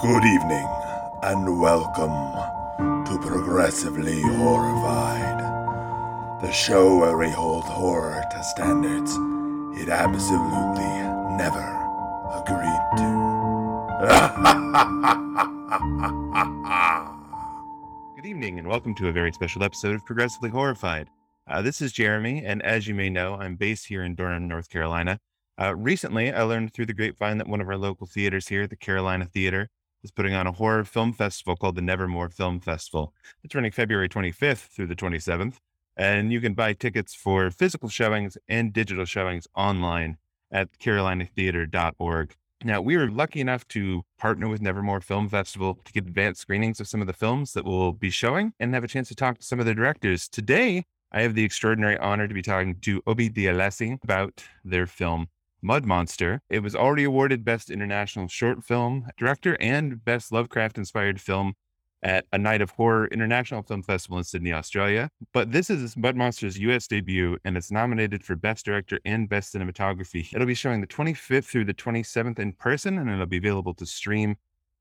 Good evening, and welcome to Progressively Horrified, the show where we hold horror to standards it absolutely never agreed to. Good evening, and welcome to a very special episode of Progressively Horrified. Uh, this is Jeremy, and as you may know, I'm based here in Durham, North Carolina. Uh, recently, I learned through the grapevine that one of our local theaters here, the Carolina Theater, is putting on a horror film festival called the Nevermore Film Festival. It's running February 25th through the 27th, and you can buy tickets for physical showings and digital showings online at carolinatheater.org. Now, we were lucky enough to partner with Nevermore Film Festival to get advanced screenings of some of the films that we'll be showing and have a chance to talk to some of the directors. Today, I have the extraordinary honor to be talking to Obi Dialesi about their film Mud Monster. It was already awarded Best International Short Film Director and Best Lovecraft Inspired Film at a Night of Horror International Film Festival in Sydney, Australia. But this is Mud Monster's US debut, and it's nominated for Best Director and Best Cinematography. It'll be showing the 25th through the 27th in person, and it'll be available to stream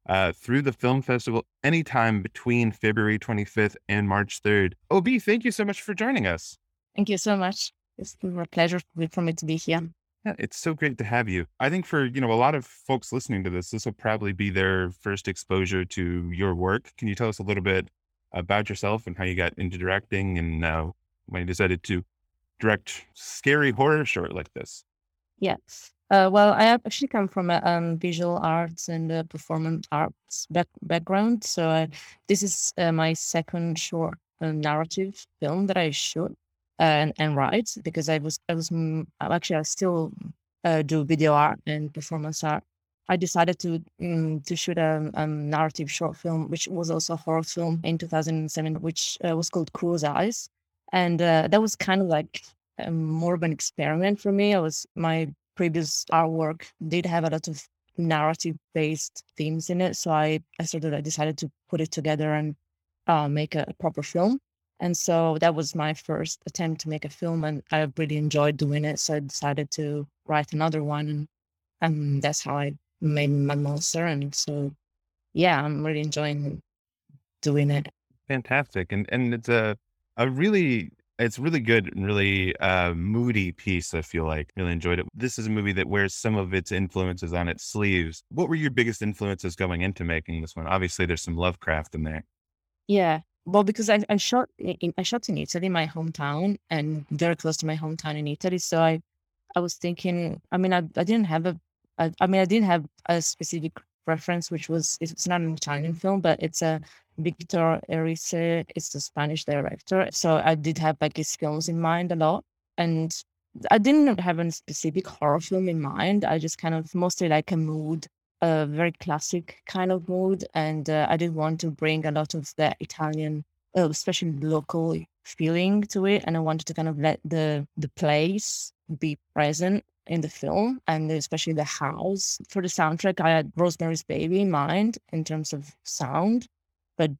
uh, through the film festival anytime between February 25th and March 3rd. OB, thank you so much for joining us. Thank you so much. It's a pleasure for me to be here. Yeah, it's so great to have you. I think for, you know, a lot of folks listening to this, this will probably be their first exposure to your work. Can you tell us a little bit about yourself and how you got into directing and uh, when you decided to direct scary horror short like this? Yes. Uh, well, I actually come from a um, visual arts and uh, performance arts back- background. So I, this is uh, my second short uh, narrative film that I shoot uh, and, and write because I was I was mm, actually I still uh, do video art and performance art. I decided to um, to shoot a, a, narrative short film, which was also a horror film in 2007, which was called Crow's Eyes, and that was kind of like more of an experiment for me. I was my previous artwork did have a lot of narrative based themes in it. So I, I sort of I decided to put it together and uh, make a, a, proper film. And so that was my first attempt to make a film, and I really enjoyed doing it. So I decided to write another one, and, and that's how I made Mud Monster. And so, yeah, I'm really enjoying doing it. Fantastic, and and it's a a really it's really good and really uh, moody piece. I feel like really enjoyed it. This is a movie that wears some of its influences on its sleeves. What were your biggest influences going into making this one? Obviously, there's some Lovecraft in there. Yeah, well, because I, I shot in I shot in Italy, my hometown, and very close to my hometown in Italy. So I, I was thinking. I mean, I, I didn't have a, I, I mean, I didn't have a specific reference, which was it's not an Italian film, but it's a Victor Erice It's the Spanish director. So I did have like his films in mind a lot. And I didn't have a specific horror film in mind. I just kind of mostly like a mood, a very classic kind of mood. And uh, I didn't want to bring a lot of the Italian, uh, especially local feeling to it. And I wanted to kind of let the the place be present in the film and especially the house. For the soundtrack, I had Rosemary's Baby in mind in terms of sound but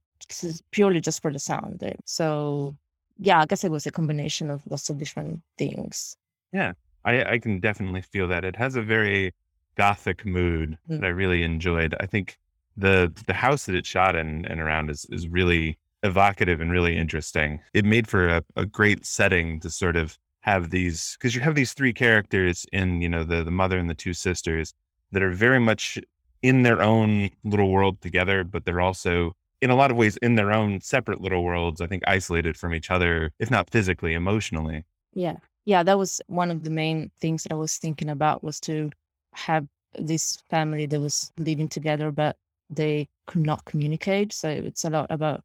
purely just for the sound. Eh, so yeah, I guess it was a combination of lots of different things. Yeah, I, I can definitely feel that. It has a very gothic mood mm. that I really enjoyed. I think the the house that it's shot in and around is is really evocative and really interesting. It made for a, a great setting to sort of have these because you have these three characters in you know the the mother and the two sisters that are very much in their own little world together, but they're also in a lot of ways in their own separate little worlds, I think isolated from each other, if not physically, emotionally. Yeah. Yeah. That was one of the main things that I was thinking about was to have this family that was living together, but they could not communicate. So it's a lot about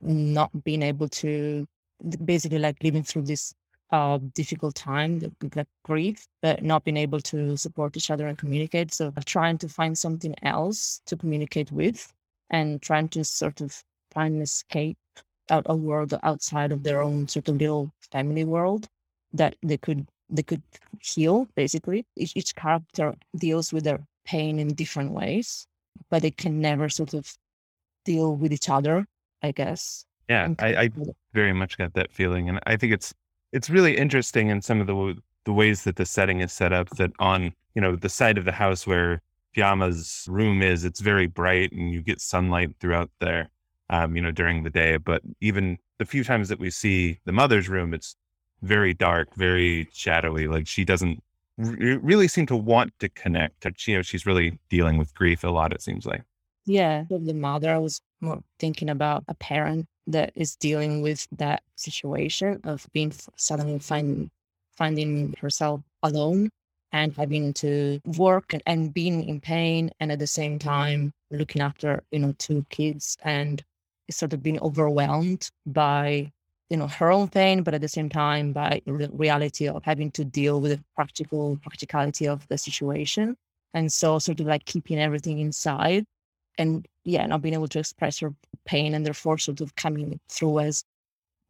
not being able to basically like living through this uh, difficult time, that grief, but not being able to support each other and communicate. So trying to find something else to communicate with and trying to sort of find an escape out a world outside of their own sort of little family world that they could they could heal basically each, each character deals with their pain in different ways but they can never sort of deal with each other i guess yeah I, I very much got that feeling and i think it's it's really interesting in some of the the ways that the setting is set up that on you know the side of the house where Fiamma's room is. It's very bright and you get sunlight throughout there, um, you know, during the day. But even the few times that we see the mother's room, it's very dark, very shadowy. Like she doesn't re- really seem to want to connect. You know, she's really dealing with grief a lot, it seems like. Yeah, with the mother, I was more thinking about a parent that is dealing with that situation of being suddenly finding finding herself alone and having to work and, and being in pain and at the same time looking after you know two kids and sort of being overwhelmed by you know her own pain but at the same time by the reality of having to deal with the practical practicality of the situation. And so sort of like keeping everything inside and yeah not being able to express her pain and therefore sort of coming through as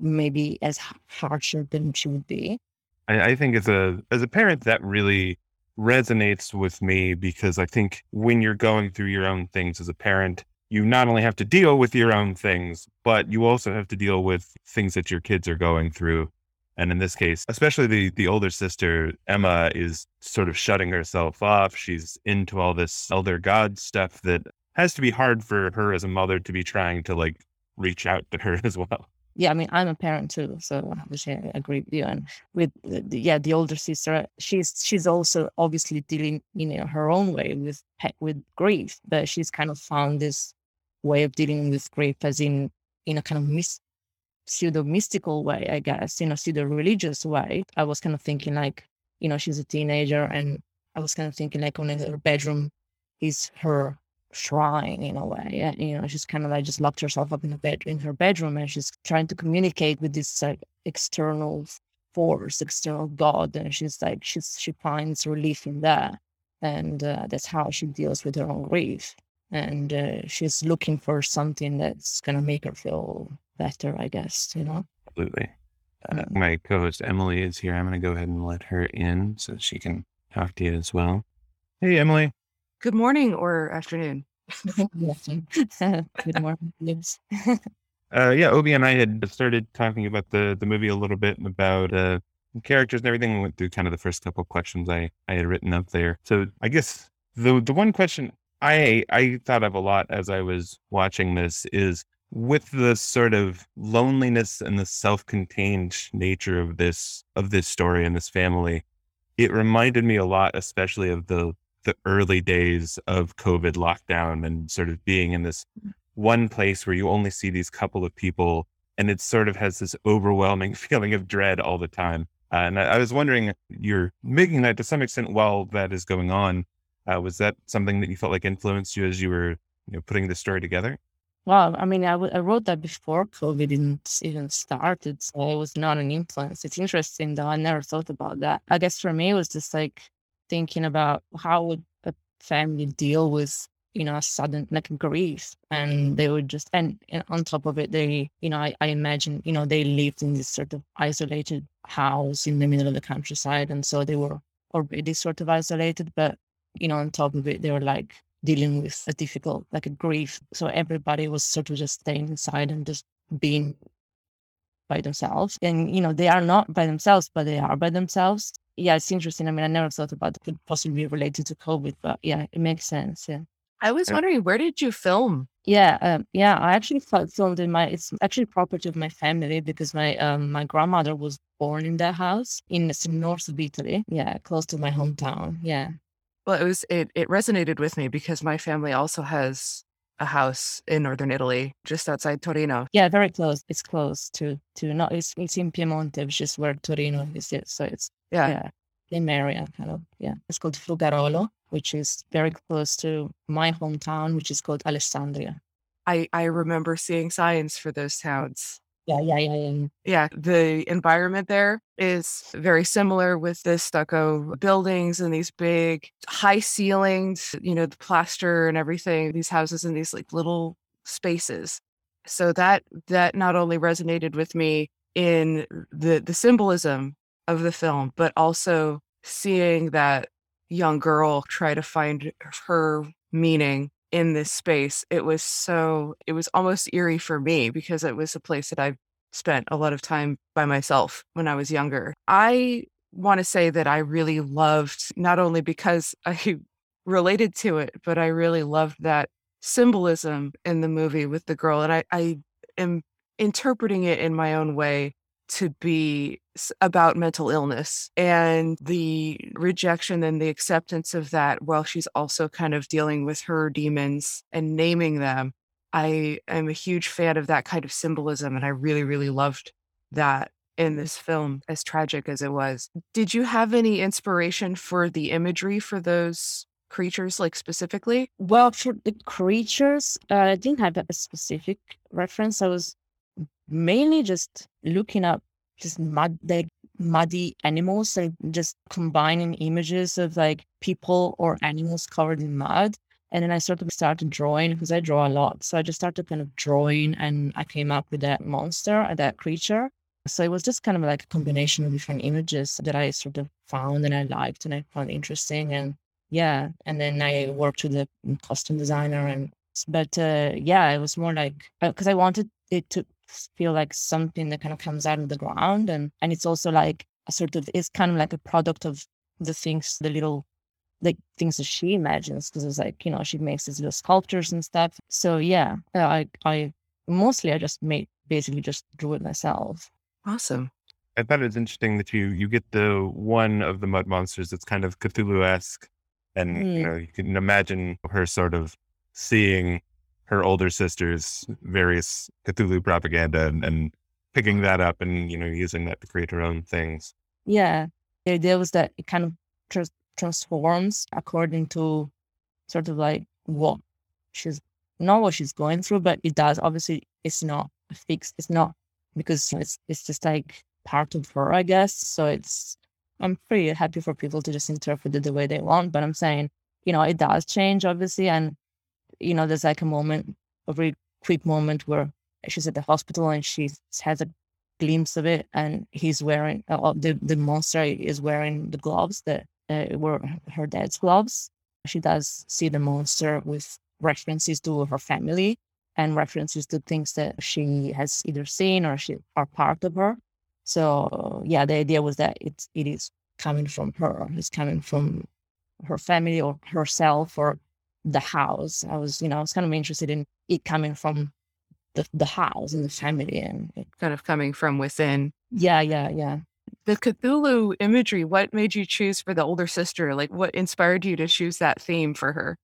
maybe as harsher than she would be. I, I think as a as a parent that really resonates with me because I think when you're going through your own things as a parent, you not only have to deal with your own things, but you also have to deal with things that your kids are going through. And in this case, especially the the older sister, Emma, is sort of shutting herself off. She's into all this elder god stuff that has to be hard for her as a mother to be trying to like reach out to her as well yeah, I mean, I'm a parent too, so obviously I agree with you. And with yeah, the older sister, she's she's also obviously dealing in her own way with with grief, but she's kind of found this way of dealing with grief as in in a kind of mis- pseudo mystical way, I guess, in a pseudo religious way. I was kind of thinking like, you know, she's a teenager, and I was kind of thinking like, on her bedroom is her shrine in a way. And, you know, she's kind of like just locked herself up in a bed in her bedroom and she's trying to communicate with this like external force, external God. And she's like, she's she finds relief in that. And uh, that's how she deals with her own grief. And uh, she's looking for something that's gonna make her feel better, I guess, you know? Absolutely. Uh, my co-host Emily is here. I'm going to go ahead and let her in so she can talk to you as well. Hey, Emily. Good morning or afternoon. Good morning. Yes. Uh, yeah, Obi and I had started talking about the the movie a little bit and about uh, characters and everything. We went through kind of the first couple questions I I had written up there. So I guess the the one question I I thought of a lot as I was watching this is with the sort of loneliness and the self-contained nature of this of this story and this family. It reminded me a lot, especially of the the early days of COVID lockdown and sort of being in this one place where you only see these couple of people and it sort of has this overwhelming feeling of dread all the time. Uh, and I, I, was wondering, you're making that to some extent while that is going on. Uh, was that something that you felt like influenced you as you were you know, putting the story together? Well, I mean, I, w- I wrote that before COVID didn't even started, so it was not an influence. It's interesting though. I never thought about that. I guess for me, it was just like thinking about how would a family deal with you know a sudden like grief and they would just and, and on top of it they you know I, I imagine you know they lived in this sort of isolated house in the middle of the countryside and so they were already sort of isolated but you know on top of it they were like dealing with a difficult like a grief so everybody was sort of just staying inside and just being by themselves and you know they are not by themselves but they are by themselves yeah, it's interesting. I mean, I never thought about it could possibly be related to COVID, but yeah, it makes sense. Yeah. I was wondering, where did you film? Yeah, um, yeah. I actually filmed in my. It's actually property of my family because my um my grandmother was born in that house in the north of Italy. Yeah, close to my hometown. Yeah. Well, it was it it resonated with me because my family also has a house in northern Italy, just outside Torino. Yeah, very close. It's close to to not. It's it's in Piemonte, which is where Torino is. So it's yeah. yeah, same area, kind of. Yeah, it's called Frugarolo, which is very close to my hometown, which is called Alessandria. I I remember seeing signs for those towns. Yeah, yeah, yeah, yeah. Yeah, the environment there is very similar with the stucco buildings and these big high ceilings, you know, the plaster and everything, these houses in these like little spaces. So that that not only resonated with me in the the symbolism of the film, but also seeing that young girl try to find her meaning in this space. It was so, it was almost eerie for me because it was a place that I've spent a lot of time by myself when I was younger. I want to say that I really loved not only because I related to it, but I really loved that symbolism in the movie with the girl. And I, I am interpreting it in my own way to be about mental illness and the rejection and the acceptance of that while she's also kind of dealing with her demons and naming them. I am a huge fan of that kind of symbolism, and I really, really loved that in this film, as tragic as it was. Did you have any inspiration for the imagery for those creatures, like specifically? Well, for the creatures, uh, I didn't have a specific reference. I was mainly just looking up just mud, like muddy animals and just combining images of like people or animals covered in mud. And then I sort of started drawing because I draw a lot. So I just started kind of drawing and I came up with that monster, that creature. So it was just kind of like a combination of different images that I sort of found and I liked and I found interesting. And yeah, and then I worked with the costume designer and but uh, yeah, it was more like because uh, I wanted it to feel like something that kind of comes out of the ground and and it's also like a sort of it's kind of like a product of the things the little like things that she imagines because it's like you know she makes these little sculptures and stuff. So yeah i i mostly i just made basically just drew it myself. Awesome. I thought it was interesting that you you get the one of the mud monsters that's kind of cthulhu-esque and mm. you know you can imagine her sort of seeing her older sister's various Cthulhu propaganda and, and picking that up and you know using that to create her own things. Yeah, the idea was that it kind of trans- transforms according to sort of like what she's not what she's going through, but it does. Obviously, it's not fixed. It's not because it's it's just like part of her, I guess. So it's I'm pretty happy for people to just interpret it the way they want. But I'm saying, you know, it does change obviously, and you know, there's like a moment, a very quick moment where she's at the hospital and she has a glimpse of it, and he's wearing uh, the the monster is wearing the gloves that uh, were her dad's gloves. She does see the monster with references to her family and references to things that she has either seen or she are part of her. So yeah, the idea was that it it is coming from her. It's coming from her family or herself or the house. I was, you know, I was kind of interested in it coming from the the house and the family and it, kind of coming from within. Yeah, yeah, yeah. The Cthulhu imagery, what made you choose for the older sister? Like what inspired you to choose that theme for her?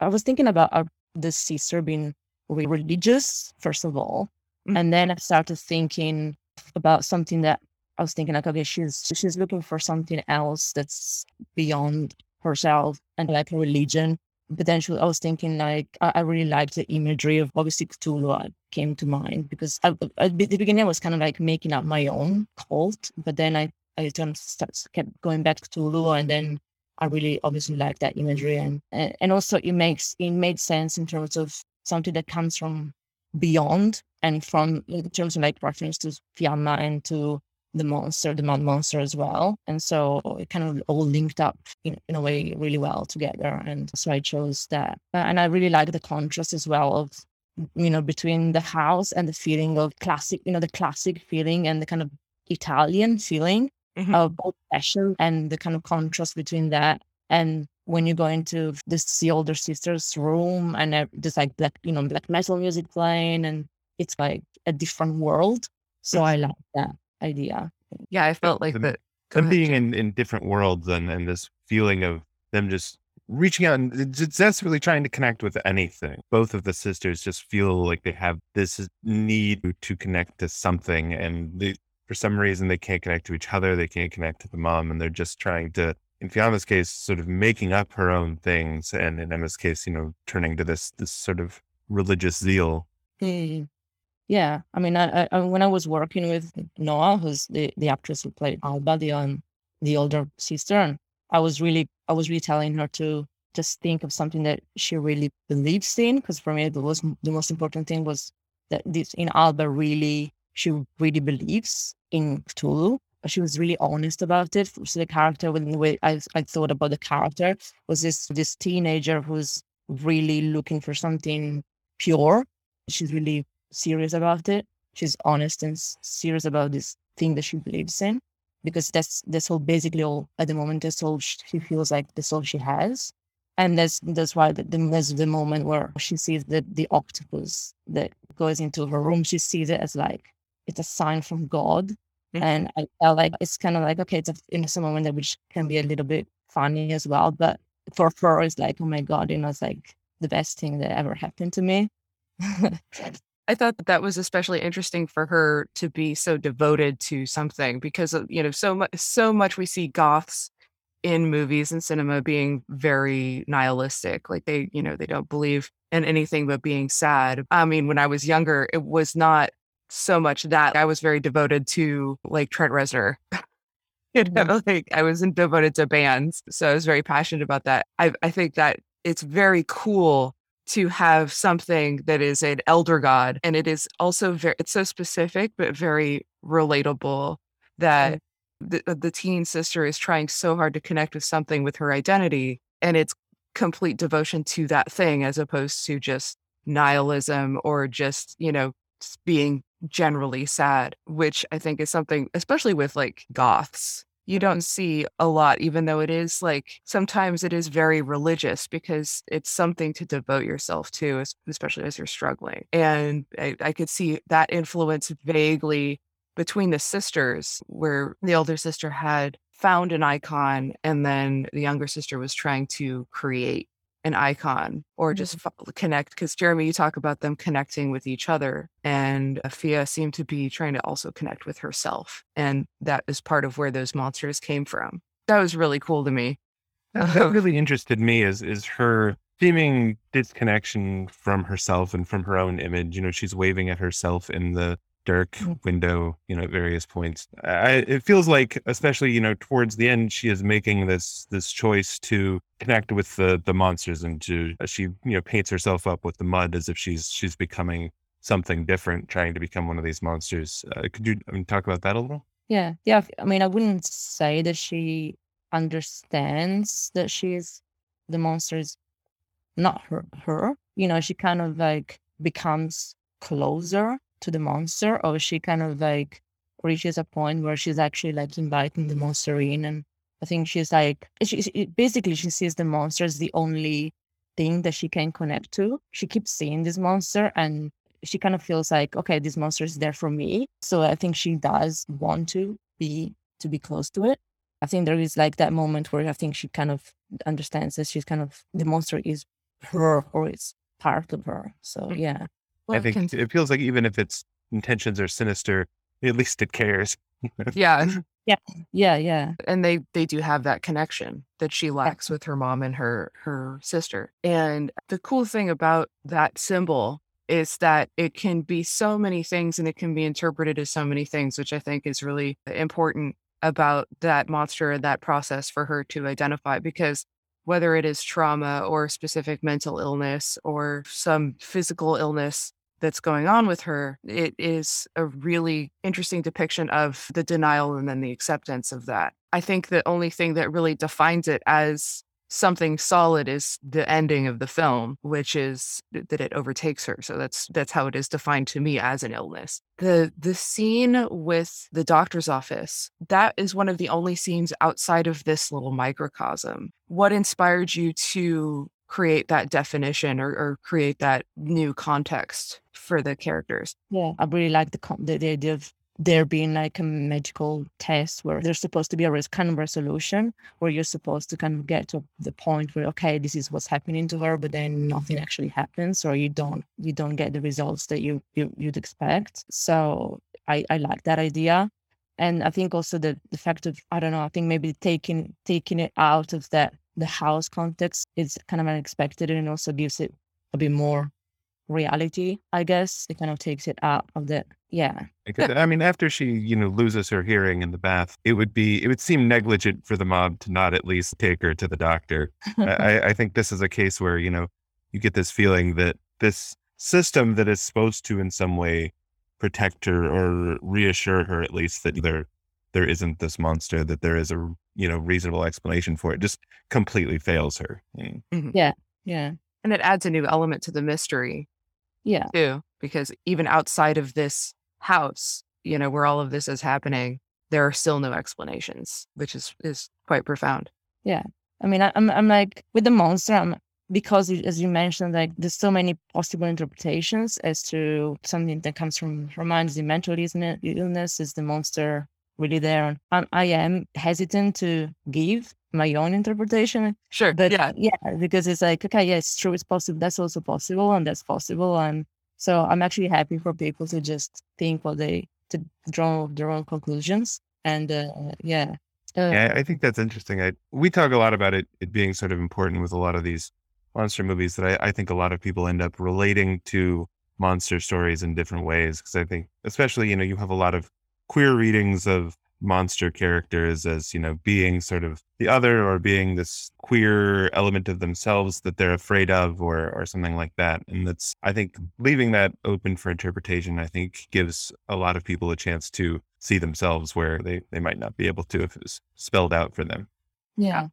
I was thinking about our, the sister being religious, first of all. Mm-hmm. And then I started thinking about something that I was thinking like, okay, she's she's looking for something else that's beyond herself and like a religion potentially I was thinking like I, I really liked the imagery of obviously Cthulhu uh, came to mind because I, at the beginning I was kind of like making up my own cult, but then I I turned kept going back to Cthulhu and then I really obviously like that imagery and and also it makes it made sense in terms of something that comes from beyond and from in terms of like reference to Fiamma and to the monster, the mud monster as well. And so it kind of all linked up in, in a way really well together. And so I chose that. Uh, and I really like the contrast as well of, you know, between the house and the feeling of classic, you know, the classic feeling and the kind of Italian feeling mm-hmm. of both fashion and the kind of contrast between that and when you go into this the older sister's room and there's like black, you know, black metal music playing and it's like a different world. So I like that idea. Yeah, I felt like that. Them being in, in different worlds and, and this feeling of them just reaching out and just desperately trying to connect with anything. Both of the sisters just feel like they have this need to connect to something. And they, for some reason, they can't connect to each other. They can't connect to the mom. And they're just trying to, in Fiona's case, sort of making up her own things. And in Emma's case, you know, turning to this, this sort of religious zeal. Mm. Yeah, I mean, I, I, when I was working with Noah, who's the, the actress who played Alba, the um, the older sister, and I was really I was really telling her to just think of something that she really believes in, because for me the was the most important thing was that this in Alba really she really believes in Cthulhu. She was really honest about it. So the character, when the way I, I thought about the character, was this this teenager who's really looking for something pure. She's really serious about it. She's honest and serious about this thing that she believes in, because that's that's all basically all at the moment. That's all she feels like. That's all she has. And that's that's why the, the, there's the moment where she sees the the octopus that goes into her room. She sees it as like it's a sign from God. Mhm. And I felt like it's kind of like okay, it's a innocent moment that which can be a little bit funny as well. But for her, it's like oh my God, you know, it's like the best thing that ever happened to me. I thought that that was especially interesting for her to be so devoted to something because uh, you know so much so much we see goths in movies and cinema being very nihilistic like they you know they don't believe in anything but being sad. I mean when i was younger it was not so much that i was very devoted to like trent reznor. You mm-hmm. know like i wasn't devoted to bands so i was very passionate about that. I, I think that it's very cool to have something that is an elder god and it is also very it's so specific but very relatable that mm-hmm. the, uh, the teen sister is trying so hard to connect with something with her identity and it's complete devotion to that thing as opposed to just nihilism or just you know being generally sad which i think is something especially with like goths you don't see a lot even though it is like sometimes it is very religious because it's something to devote yourself to especially as you're struggling. And i, I could see that influence vaguely between the sisters where the older sister had found an icon and then the younger sister was trying to create an icon or just mm-hmm. fo- connect because jeremy you talk about them connecting with each other and Afia seemed to be trying to also connect with herself and that is part of where those monsters came from that was really cool to me That, that really interested me is is her seeming disconnection from herself and from her own image. You know, she's waving at herself in the dark Mm. window, you know, at various points. I, it feels like, especially you know, towards the end, she is making this this choice to connect with the the monsters and to uh, she you know paints herself up with the mud as if she's she's becoming something different, trying to become one of these monsters. Uh, could you I mean, talk about that a little? Yeah, yeah. I mean, I wouldn't say that she understands that she's the monster is not her. Her, you know, she kind of like becomes closer to the monster, or she kind of like reaches a point where she's actually like inviting the monster in, and I think she's like, she, she- basically she sees the monster as the only thing that she can connect to. She keeps seeing this monster, and she kind of feels like, okay, this monster is there for me. So I think she does want to be to be close to it. I think there is like that moment where I think she kind of understands that she's kind of the monster is her or it's part of her. So Mm. Yeah. I think can- it feels like even if its intentions are sinister, at least it cares. yeah Yeah, yeah. Yeah. And they they do have that connection that she lacks with her mom and her her sister and the cool thing about that symbol is that it can be so many things and it can be interpreted as so many things which i think is really important about that monster and that process for her to identify because whether it is trauma or specific mental illness or some physical illness that's going on with her, it is a really interesting depiction of the denial and then the acceptance of that. I think the only thing that really defines it as something solid is the ending of the film, which is that it overtakes her. So that's that's how it is defined to me as an illness. The the scene with the doctor's office, that is one of the only scenes outside of this little microcosm. What inspired you to create that definition or, or create that new context for the characters? Yeah. I really like the the, the idea of there being like a magical test where there's supposed to be a kind of resolution where you're supposed to kind of get to the point where okay this is what's happening to her but then nothing actually happens or you don't you don't get the results that you, you you'd expect. So i i like that idea. And i think also the the fact of i don't know i think maybe taking taking it out of that the house context is kind of unexpected and also gives it a bit more reality i guess it kind of takes it out of the yeah Because, I mean, after she, you know, loses her hearing in the bath, it would be, it would seem negligent for the mob to not at least take her to the doctor. I, I- I think this is a case where, you know, you get this feeling that this system that is supposed to in some way protect her or reassure her at least that there there isn't this monster, that there is a you know reasonable explanation for it, just completely fails her. Mm. yeah And it adds a new element to the mystery yeah too, because even outside of this house, you know, where all of this is happening, there are still no explanations, which is is quite profound. Yeah. I mean, I, I'm I'm like with the monster. I'm because as you mentioned, like there's so many possible interpretations as to something that comes from from mind is the mental illness, is the monster really there. And I'm, I am hesitant to give my own interpretation, Sure. but yeah. yeah, because it's like okay, yeah, it's true, it's possible. That's also possible, and that's possible, and so I'm actually happy for people to just think what they to draw their own conclusions, and uh, yeah. Uh, Yeah, I think that's interesting. I we talk a lot about it it being sort of important with a lot of these monster movies that I, I think a lot of people end up relating to monster stories in different ways. Because I think, especially, you know, you have a lot of queer readings of monster characters as, you know, being sort of the other or being this queer element of themselves that they're afraid of or or something like that. And that's I think leaving that open for interpretation, I think gives a lot of people a chance to see themselves where they, they might not be able to if it was spelled out for them. Yeah.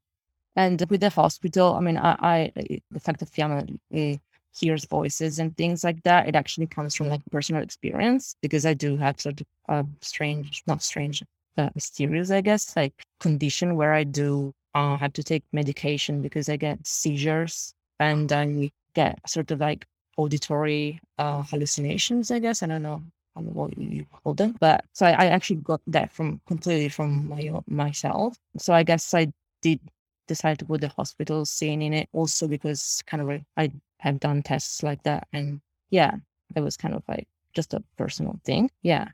And with the hospital, I mean, I, I the fact that Fiamma uh, hears voices and things like that, it actually comes from like personal experience because I do have sort of a strange, not strange, uh, mysterious, I guess, like condition where I do uh, have to take medication because I get seizures and I get sort of like auditory uh, hallucinations, I guess. I don't know. Don't what you call them, but so I, I actually got that from completely from my myself. So I guess I did decide to put the hospital scene in it also because kind of I have done tests like that and yeah it was kind of like just a personal thing yeah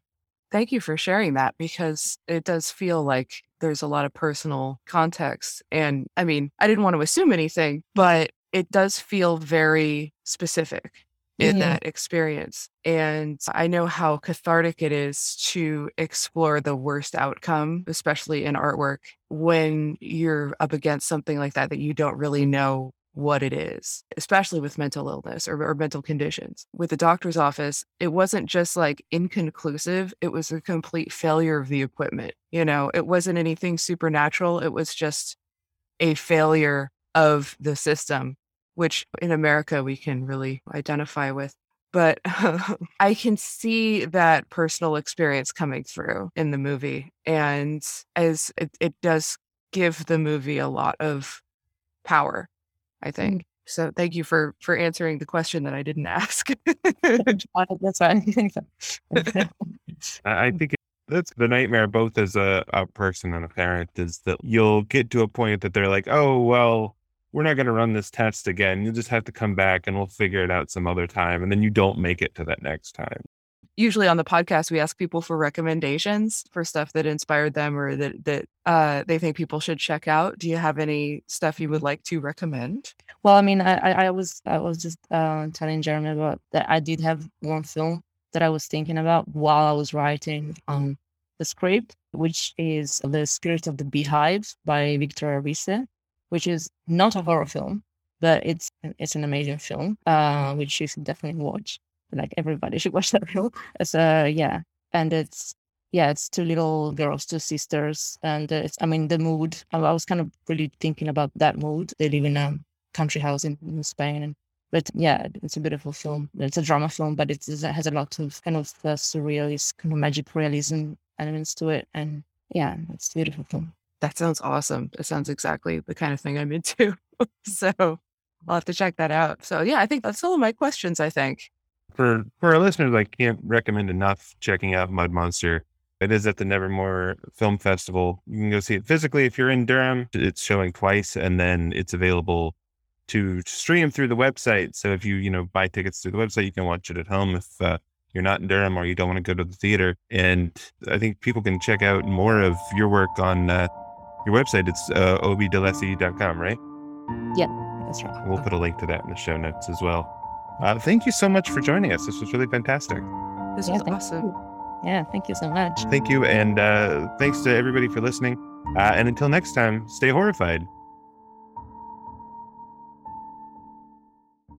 Thank you for sharing that because it does feel like there's a lot of personal context. And I mean, I didn't want to assume anything, but it does feel very specific in Yeah. that experience. And I know how cathartic it is to explore the worst outcome, especially in artwork, when you're up against something like that that you don't really know what it is, especially with mental illness or, or mental conditions. With the doctor's office, it wasn't just like inconclusive, it was a complete failure of the equipment. You know, it wasn't anything supernatural, it was just a failure of the system, which in America we can really identify with. But I can see that personal experience coming through in the movie. And as it, it does give the movie a lot of power, I mm. think. So thank you for for answering the question that I didn't ask. That's fine I I think it- that's the nightmare, both as a, a person and a parent, is that you'll get to a point that they're like, oh, well, we're not going to run this test again. You'll just have to come back and we'll figure it out some other time. And then you don't make it to that next time. Usually on the podcast, we ask people for recommendations for stuff that inspired them or that that uh, they think people should check out. Do you have any stuff you would like to recommend? well i mean i i, was i was just uh, telling jeremy about that i did have one film that i was thinking about while i was writing um the script which is the spirit of the beehive by victor Erice, which is not a horror film but it's it's an amazing film uh which you should definitely watch like everybody should watch that film it's uh yeah and it's yeah it's two little girls two sisters and uh, it's i mean the mood I, I was kind of really thinking about that mood they live in a country house in, in spain and but yeah it's a beautiful film it's a drama film but it has a lot of kind of uh, surrealist kind of magic realism elements to it and yeah it's a beautiful film That sounds awesome. It sounds exactly the kind of thing I'm into. so I'll have to check that out. So yeah, I think that's all of my questions. I think. For for our listeners, I can't recommend enough checking out Mud Monster. It is at the Nevermore Film Festival. You can go see it physically if you're in Durham. It's showing twice, and then it's available to stream through the website. So if you you know buy tickets through the website, you can watch it at home. If uh, you're not in Durham or you don't want to go to the theater, and I think people can check out more of your work on uh, your website. It's uh, obdelesi.com, right? Yep, that's right We'll put a link to that in the show notes as well. Uh, thank you so much for joining us. This was really fantastic. This was thank awesome. you. yeah thank you so much Thank you, and uh, thanks to everybody for listening. Uh, and until next time, stay horrified.